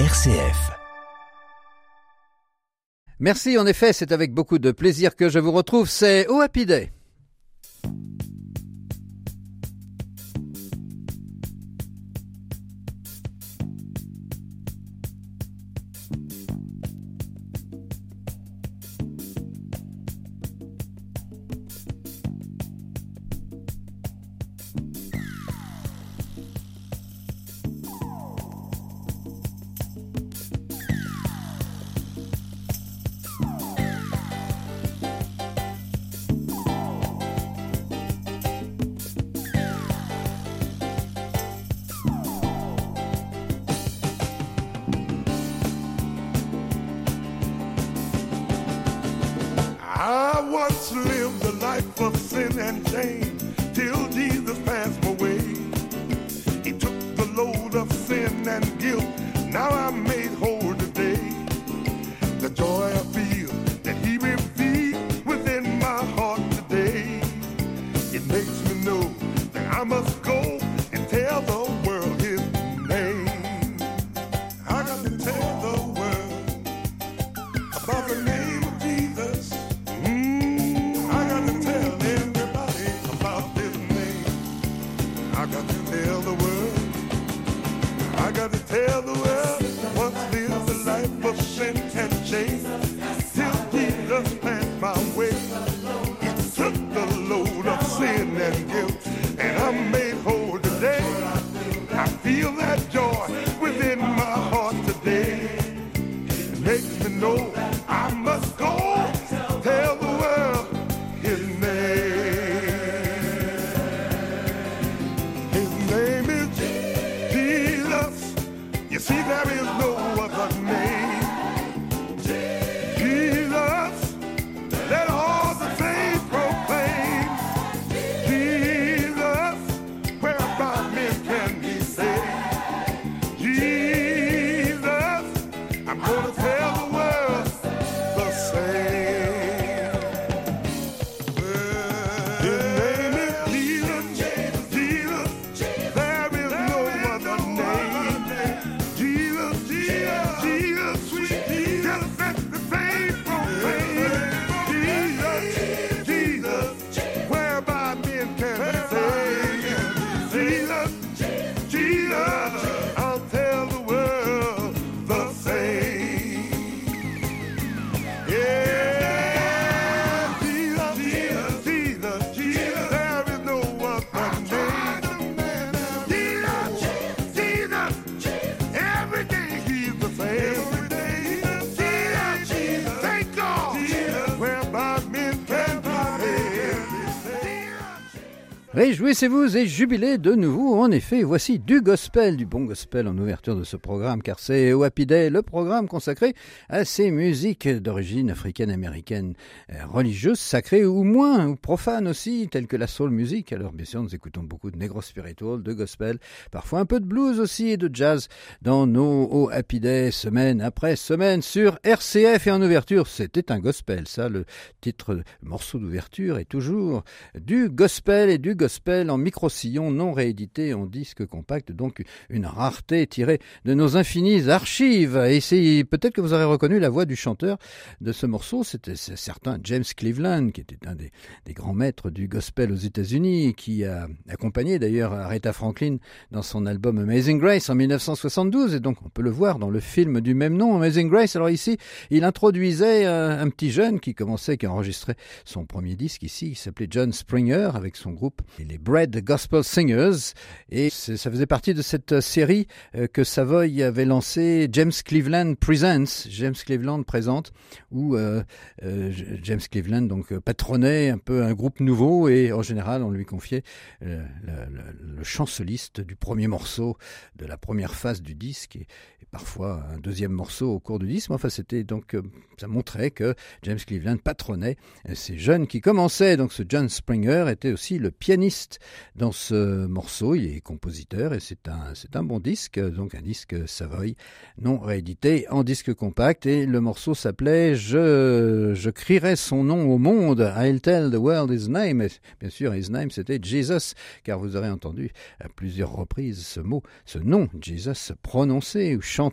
RCF. Merci, en effet, c'est avec beaucoup de plaisir que je vous retrouve. C'est au Happy. and change. roll. Réjouissez-vous et jubilez de nouveau. En effet, voici du gospel, du bon gospel en ouverture de ce programme, car c'est Happy Day, le programme consacré à ces musiques d'origine africaine, américaine, euh, religieuses, sacrées ou moins, ou profanes aussi, telles que la soul music. Alors bien sûr, nous écoutons beaucoup de negro spiritual, de gospel, parfois un peu de blues aussi et de jazz dans nos Happy Day, semaine après semaine, sur RCF et en ouverture. C'était un gospel, ça, le titre, morceau d'ouverture est toujours du gospel et du gospel gospel en micro-sillon non réédité en disque compact, donc une rareté tirée de nos infinies archives. Et c'est peut-être que vous aurez reconnu la voix du chanteur de ce morceau, c'était certain James Cleveland, qui était un des, grands maîtres du gospel aux États-Unis, qui a accompagné d'ailleurs Aretha Franklin dans son album Amazing Grace en 1972, et donc on peut le voir dans le film du même nom, Amazing Grace. Alors ici, il introduisait un, un petit jeune qui commençait, qui enregistrait son premier disque ici, il s'appelait John Springer, avec son groupe les Bread Gospel Singers. Et ça faisait partie de cette euh, série euh, que Savoy avait lancée, James Cleveland Presents, James Cleveland présente, où euh, James Cleveland donc patronnait un peu un groupe nouveau et en général on lui confiait le, chanceliste du premier morceau de la première phase du disque parfois un deuxième morceau au cours du disque. Enfin, c'était donc ça montrait que James Cleveland patronnait ces jeunes qui commençaient. Donc ce John Springer était aussi le pianiste pianiste dans ce morceau, il est compositeur et c'est un, c'est un bon disque, donc un disque Savoy non réédité en disque compact et le morceau s'appelait Je, je crierai son nom au monde, I'll tell the world his name. Et bien sûr, his name c'était Jesus, car vous aurez entendu à plusieurs reprises ce mot, ce nom, Jesus, prononcé ou chanté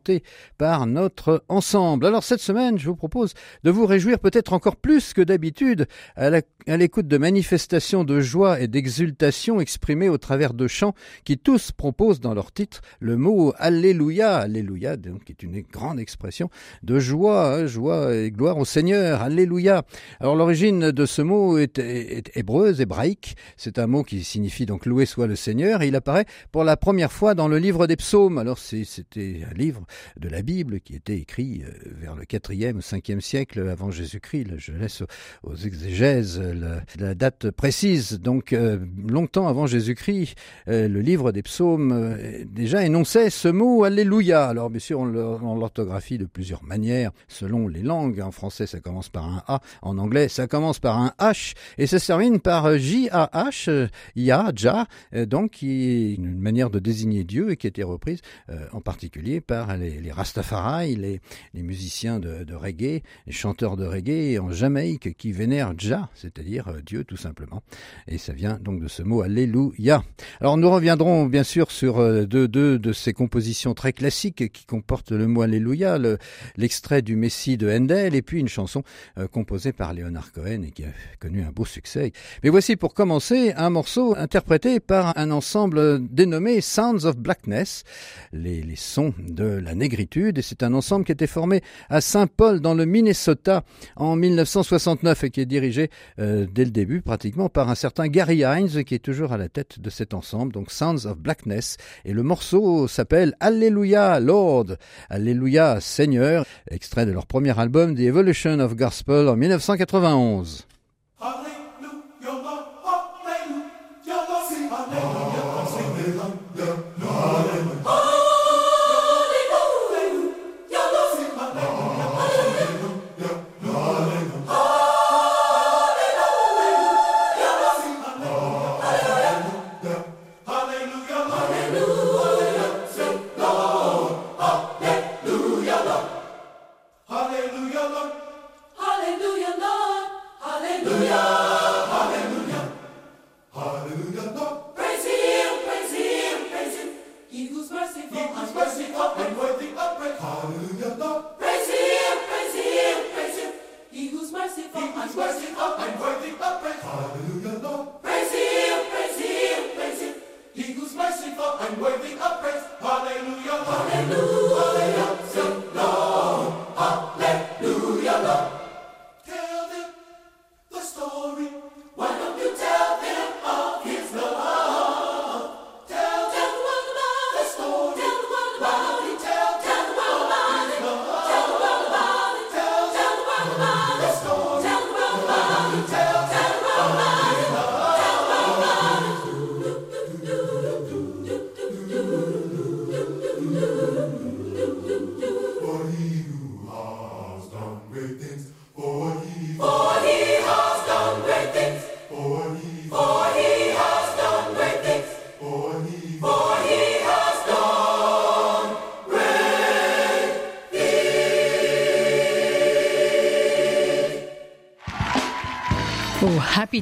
par notre ensemble. Alors cette semaine, je vous propose de vous réjouir peut-être encore plus que d'habitude à l'écoute de manifestations de joie et d'exultation exprimées au travers de chants qui tous proposent dans leur titre le mot Alléluia. Alléluia, donc, qui est une grande expression de joie, hein, joie et gloire au Seigneur. Alléluia. Alors l'origine de ce mot est, est, hébreuse, hébraïque. C'est un mot qui signifie donc louer soit le Seigneur. Et il apparaît pour la première fois dans le livre des psaumes. Alors c'était un livre de la Bible qui était écrit euh, vers le 4e ou 5e siècle avant Jésus-Christ. Je laisse aux exégèses la, date précise. Donc euh, longtemps avant Jésus-Christ, euh, le livre des psaumes déjà énonçait ce mot Alléluia. Alors bien sûr, on l'orthographie de plusieurs manières selon les langues. En français, ça commence par un A. En anglais, ça commence par un H et ça se termine par J-A-H, Ya, Ja, donc une manière de désigner Dieu et qui a été reprise en particulier par les, les Rastafari, les, musiciens de, reggae, les chanteurs de reggae en Jamaïque qui vénèrent Jah, c'est-à-dire euh, Dieu tout simplement. Et ça vient donc de ce mot Alléluia. Alors nous reviendrons bien sûr sur euh, deux, de ces compositions très classiques qui comportent le mot Alléluia, l'extrait du Messie de Handel et puis une chanson euh, composée par Leonard Cohen et qui a connu un beau succès. Mais voici pour commencer un morceau interprété par un ensemble dénommé Sounds of Blackness, les sons de la négritude et c'est un ensemble qui était formé à Saint-Paul dans le Minnesota en 1969 et qui est dirigé euh, dès le début pratiquement par un certain Gary Hines qui est toujours à la tête de cet ensemble, donc Sounds of Blackness et le morceau s'appelle Alléluia Lord, Alléluia Seigneur, extrait de leur premier album The Evolution of Gospel en 1991. Hallelujah, Lord. Hallelujah, Lord. Hallelujah. Hallelujah. Hallelujah, Lord. Praise Him, praise Him, praise Him. He who's merciful, and worthy of praise. Him, Hallelujah, Lord. Praise Him, praise Him, praise Him. He who's merciful and worthy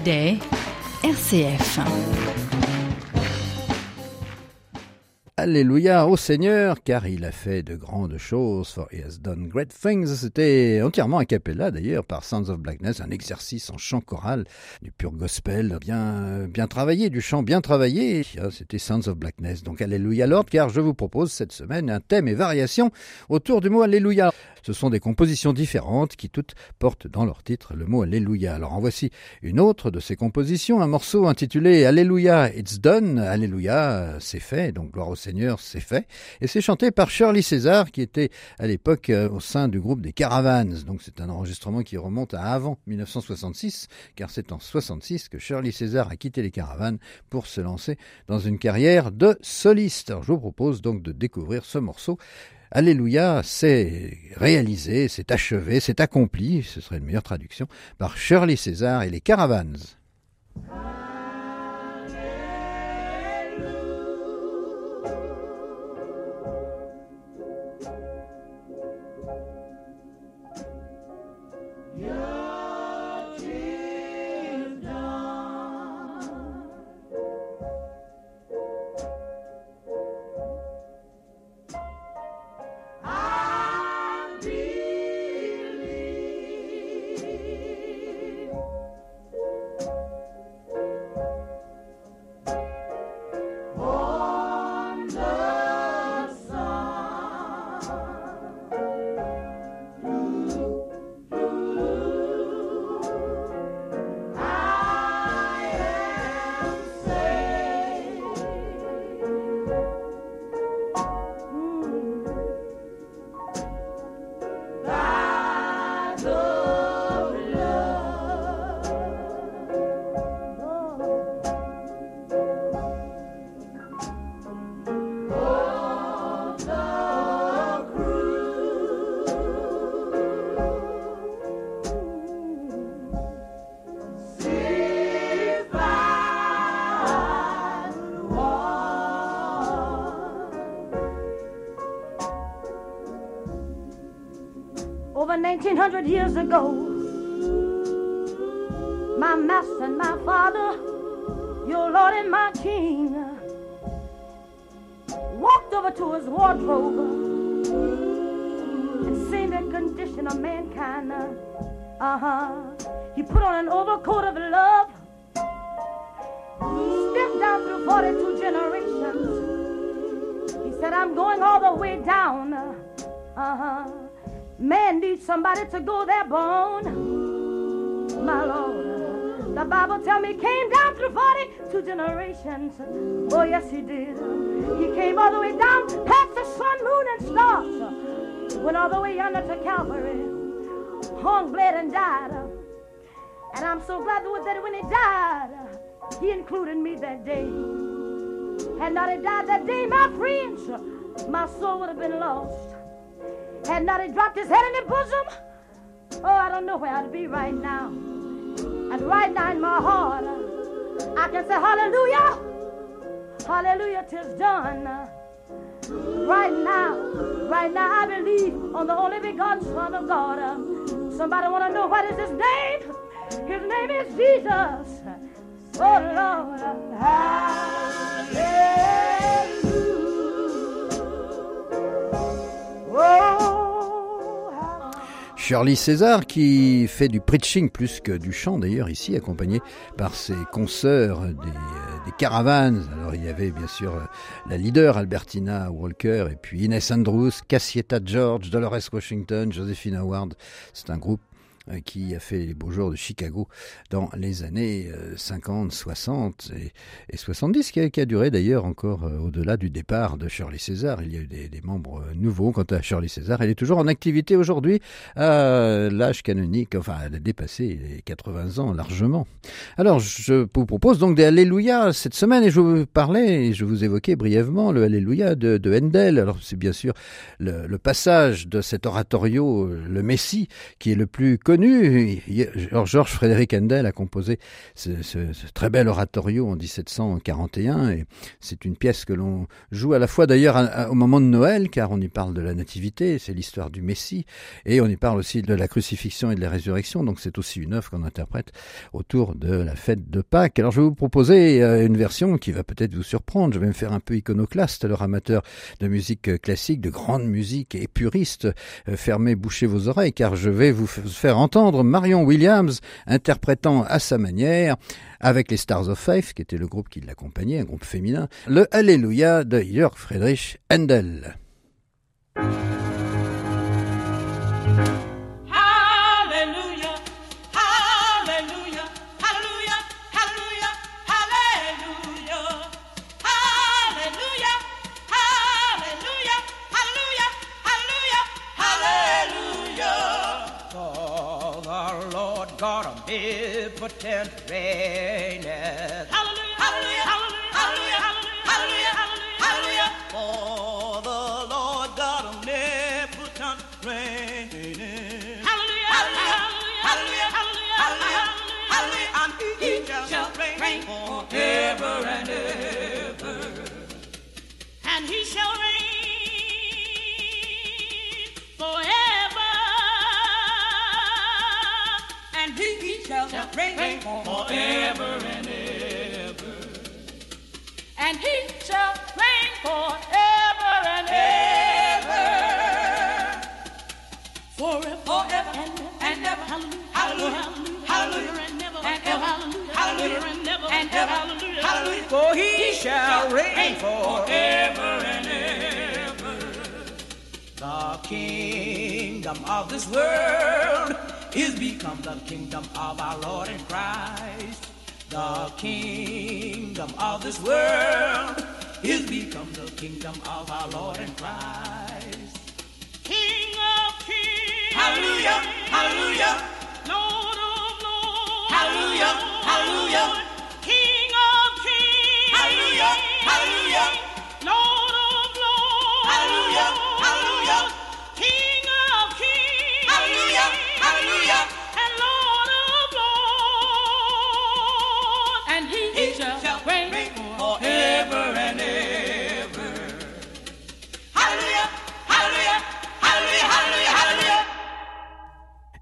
Day, RCF. Alléluia au Seigneur, car il a fait de grandes choses, for he has done great things. C'était entièrement a cappella d'ailleurs par Sons of Blackness, un exercice en chant choral, du pur gospel, bien, bien travaillé, du chant bien travaillé. Ah, c'était Sons of Blackness. Donc Alléluia Lord, car je vous propose cette semaine un thème et variation autour du mot Alléluia. Ce sont des compositions différentes qui toutes portent dans leur titre le mot Alléluia. Alors en voici une autre de ces compositions, un morceau intitulé Alléluia, it's done, Alléluia, c'est fait, donc gloire au Seigneur, c'est fait. Et c'est chanté par Shirley César qui était à l'époque euh, au sein du groupe des Caravans. Donc c'est un enregistrement qui remonte à avant 1966, car c'est en 66 que Shirley César a quitté les Caravans pour se lancer dans une carrière de soliste. Alors je vous propose donc de découvrir ce morceau Alléluia, c'est réalisé, c'est achevé, c'est accompli, ce serait une meilleure traduction, par Shirley César et les Caravans. 1900 years ago, my master and my father, your Lord and my King, walked over to his wardrobe and seen the condition of mankind. Uh huh. He put on an overcoat of love, stepped down through 42 generations. He said, I'm going all the way down. Uh huh. Man needs somebody to go their bone. My Lord. The Bible tell me came down through 42 generations. Oh, yes, he did. He came all the way down past the sun, moon, and stars. Went all the way yonder to Calvary. Hung, bled, and died. And I'm so glad that when he died, he included me that day. Had not he died that day, my friends, my soul would have been lost. Had not he dropped his head in the bosom, oh, I don't know where I'd be right now. And right now in my heart, I can say hallelujah, hallelujah, tis done. Right now, right now, I believe on the only begotten Son of God. Somebody want to know what is his name? His name is Jesus. Oh Lord, oh. Shirley César qui fait du preaching plus que du chant d'ailleurs ici, accompagné par ses consoeurs des, des, caravanes. Alors il y avait bien sûr la leader Albertina Walker et puis Inès Andrews, Cassietta George, Dolores Washington, Josephine Howard. C'est un groupe euh, qui a fait les beaux jours de Chicago dans les années 50, euh, 60 et, 70, qui a, duré d'ailleurs encore euh, au-delà du départ de Shirley César. Il y a eu des, membres nouveaux. Quant à Shirley César, elle est toujours en activité aujourd'hui à l'âge canonique, enfin elle a dépassé les 80 ans largement. Alors je vous propose donc des Alléluia cette semaine et je vous parlais et je vous évoquais brièvement le Alléluia de, de Handel. Alors c'est bien sûr le passage de cet oratorio, le Messie, qui est le plus connu Georges Frédéric Handel a composé ce, très bel oratorio en 1741 et c'est une pièce que l'on joue à la fois d'ailleurs au moment de Noël car on y parle de la nativité, c'est l'histoire du Messie et on y parle aussi de la crucifixion et de la résurrection donc c'est aussi une œuvre qu'on interprète autour de la fête de Pâques. Alors je vais vous proposer euh, une version qui va peut-être vous surprendre, je vais me faire un peu iconoclaste, alors amateur de musique classique, de grande musique et puriste, euh, fermez, bouchez vos oreilles car je vais vous faire entendre Marion Williams interprétant à sa manière avec les Stars of Faith, qui était le groupe qui l'accompagnait, un groupe féminin, le Alléluia de Jörg Friedrich Handel. Omnipotent reigneth. Hallelujah, hallelujah, hallelujah, hallelujah, hallelujah, hallelujah. For the Lord God omnipotent reigneth. Hallelujah, hallelujah, hallelujah, hallelujah, hallelujah, and he shall reign forever and ever. Shall reign forever and ever. And he shall reign forever and ever. Forever, forever and, ever, and ever. Hallelujah, hallelujah, hallelujah, and never, and ever, hallelujah, hallelujah, and ever, hallelujah, hallelujah. For he shall reign forever and ever. The kingdom of this world is become the kingdom of our Lord and Christ. The kingdom of this world is become the kingdom of our Lord and Christ. King of kings. Hallelujah, hallelujah. Lord of lords. Hallelujah, hallelujah.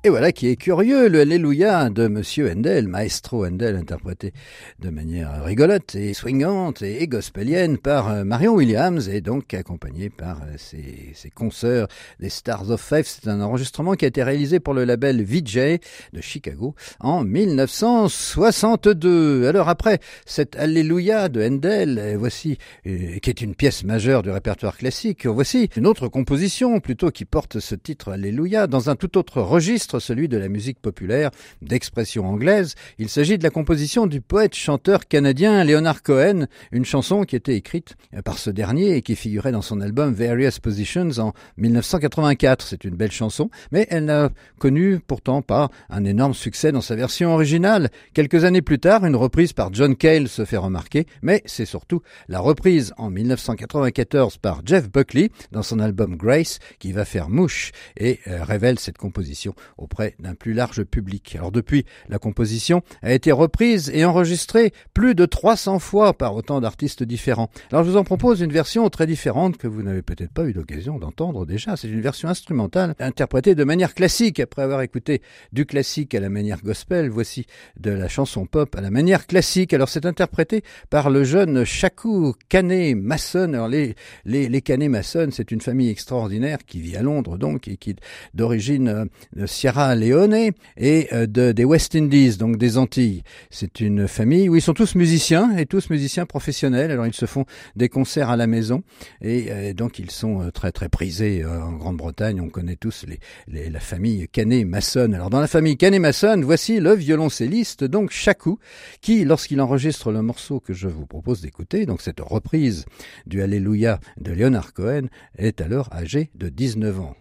Et voilà qui est curieux, le Alléluia de Monsieur Handel, Maestro Handel, interprété de manière rigolote et swingante et gospelienne par euh, Marion Williams et donc accompagné par euh, ses, ses consoeurs des Stars of Five. C'est un enregistrement qui a été réalisé pour le label VJ de Chicago en 1962. Alors après cet Alléluia de Handel, voici, qui est une pièce majeure du répertoire classique, voici une autre composition plutôt qui porte ce titre Alléluia dans un tout autre registre celui de la musique populaire d'expression anglaise. Il s'agit de la composition du poète-chanteur canadien Leonard Cohen, une chanson qui était écrite par ce dernier et qui figurait dans son album Various Positions en 1984. C'est une belle chanson, mais elle n'a connu pourtant pas un énorme succès dans sa version originale. Quelques années plus tard, une reprise par John Cale se fait remarquer, mais c'est surtout la reprise en 1994 par Jeff Buckley dans son album Grace qui va faire mouche et euh, révèle cette composition auprès d'un plus large public. Alors depuis, la composition a été reprise et enregistrée plus de 300 fois par autant d'artistes différents. Alors je vous en propose une version très différente que vous n'avez peut-être pas eu l'occasion d'entendre déjà. C'est une version instrumentale interprétée de manière classique. Après avoir écouté du classique à la manière gospel, voici de la chanson pop à la manière classique. Alors c'est interprété par le jeune Chakou Canet Masson. Alors les, les, les Masson, c'est une famille extraordinaire qui vit à Londres donc et qui d'origine euh, Sierra Leone et euh, de, des West Indies, donc des Antilles. C'est une famille où ils sont tous musiciens et tous musiciens professionnels. Alors ils se font des concerts à la maison et euh, donc ils sont euh, très très prisés en Grande-Bretagne. On connaît tous les, les, la famille Canet-Masson. Alors dans la famille Canet-Masson, voici le violoncelliste donc Chakou qui, lorsqu'il enregistre le morceau que je vous propose d'écouter, donc cette reprise du Alléluia de Leonard Cohen, est alors âgé de 19 ans.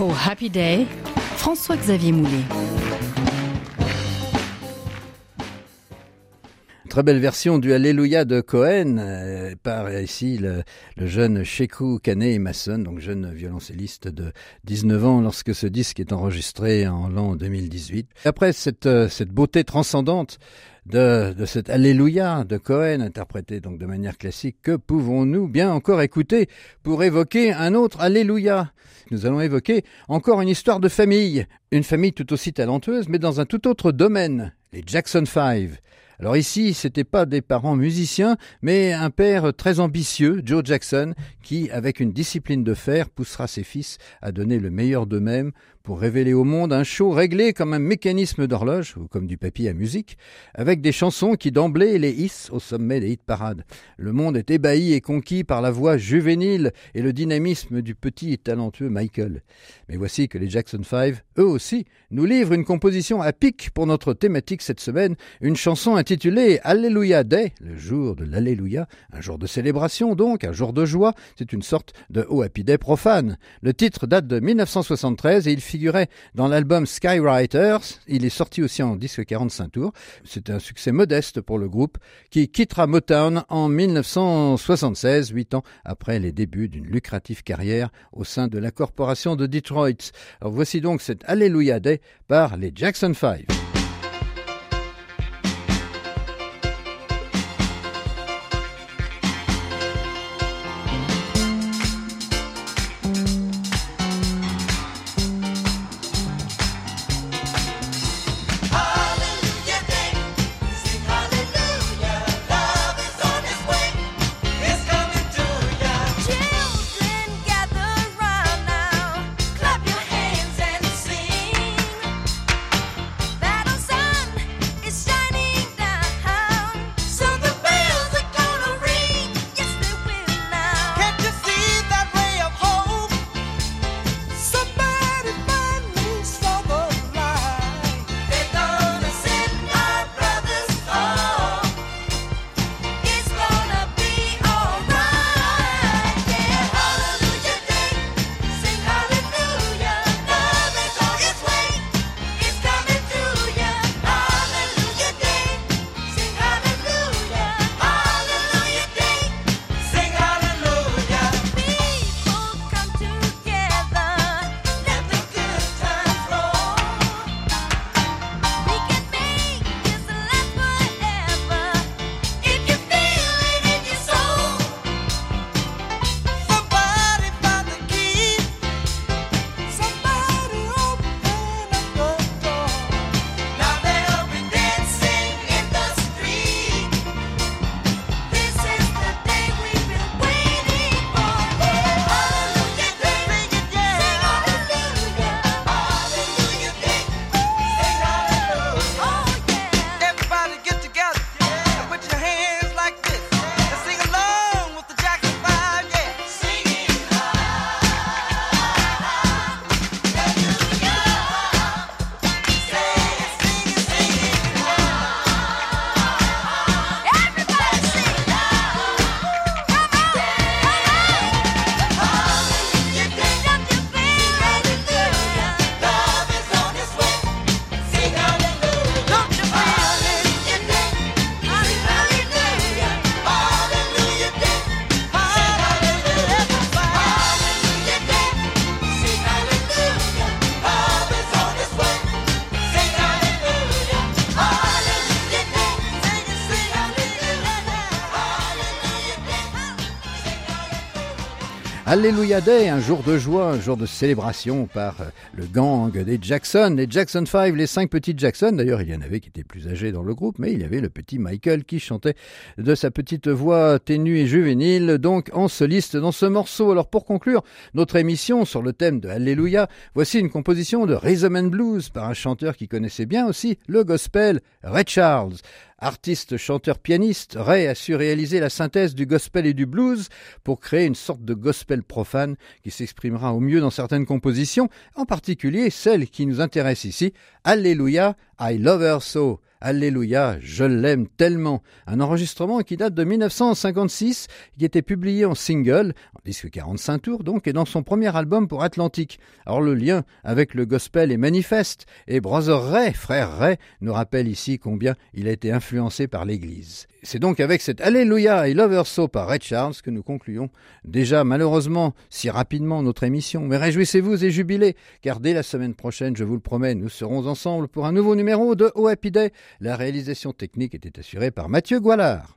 Oh Happy Day, François-Xavier Moulet. Très belle version du Alléluia de Cohen euh, par ici le, jeune Sheku Kane Mason, donc jeune violoncelliste de 19 ans lorsque ce disque est enregistré en l'an 2018. Après cette, euh, cette beauté transcendante de, cet Alléluia de Cohen, interprété donc de manière classique, que pouvons-nous bien encore écouter pour évoquer un autre Alléluia? Nous allons évoquer encore une histoire de famille, une famille tout aussi talentueuse, mais dans un tout autre domaine, les Jackson Five. Alors ici, c'était pas des parents musiciens, mais un père très ambitieux, Joe Jackson, qui, avec une discipline de fer, poussera ses fils à donner le meilleur d'eux-mêmes pour révéler au monde un show réglé comme un mécanisme d'horloge, ou comme du papier à musique, avec des chansons qui d'emblée les hissent au sommet des hit parades. Le monde est ébahi et conquis par la voix juvénile et le dynamisme du petit et talentueux Michael. Mais voici que les Jackson 5, eux aussi, nous livrent une composition à pic pour notre thématique cette semaine, une chanson intitulée Alléluia Day, le jour de l'Alléluia, un jour de célébration donc, un jour de joie, c'est une sorte de Oh Happy Day profane. Le titre date de 1973 et il figurait dans l'album Skywriters. Il est sorti aussi en disque 45 tours. C'est un succès modeste pour le groupe qui quittera Motown en 1976, huit ans après les débuts d'une lucrative carrière au sein de la corporation de Detroit. Voici donc cet Alléluia Day par les Jackson 5. Alléluia Day, un jour de joie, un jour de célébration par euh, le gang des Jackson, les Jackson 5, les cinq petits Jackson. D'ailleurs, il y en avait qui étaient plus âgés dans le groupe, mais il y avait le petit Michael qui chantait de sa petite voix ténue et juvénile, donc en soliste dans ce morceau. Alors pour conclure notre émission sur le thème de Alléluia, voici une composition de Rhythm and Blues par un chanteur qui connaissait bien aussi le gospel, Ray Charles. Artiste, chanteur, pianiste, Ray a su réaliser la synthèse du gospel et du blues pour créer une sorte de gospel profane qui s'exprimera au mieux dans certaines compositions, en particulier celle qui nous intéresse ici, Alléluia, I Love Her So. Alléluia, je l'aime tellement. Un enregistrement qui date de 1956, qui était publié en single, en disque 45 tours donc, et dans son premier album pour Atlantique. Alors le lien avec le gospel est manifeste, et Brother Ray, frère Ray, nous rappelle ici combien il a été influencé par l'Église. C'est donc avec cette Alléluia et Love par Ray Charles que nous concluons déjà malheureusement si rapidement notre émission. Mais réjouissez-vous et jubilez, car dès la semaine prochaine, je vous le promets, nous serons ensemble pour un nouveau numéro de Oh Happy Day. La réalisation technique était assurée par Mathieu Goualard.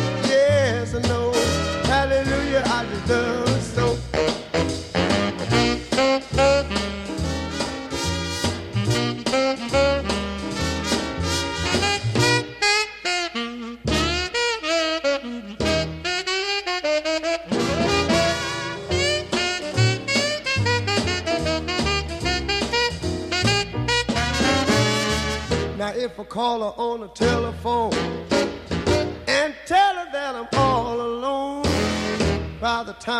yes, I know, hallelujah, I her so. Now if I call her on the telephone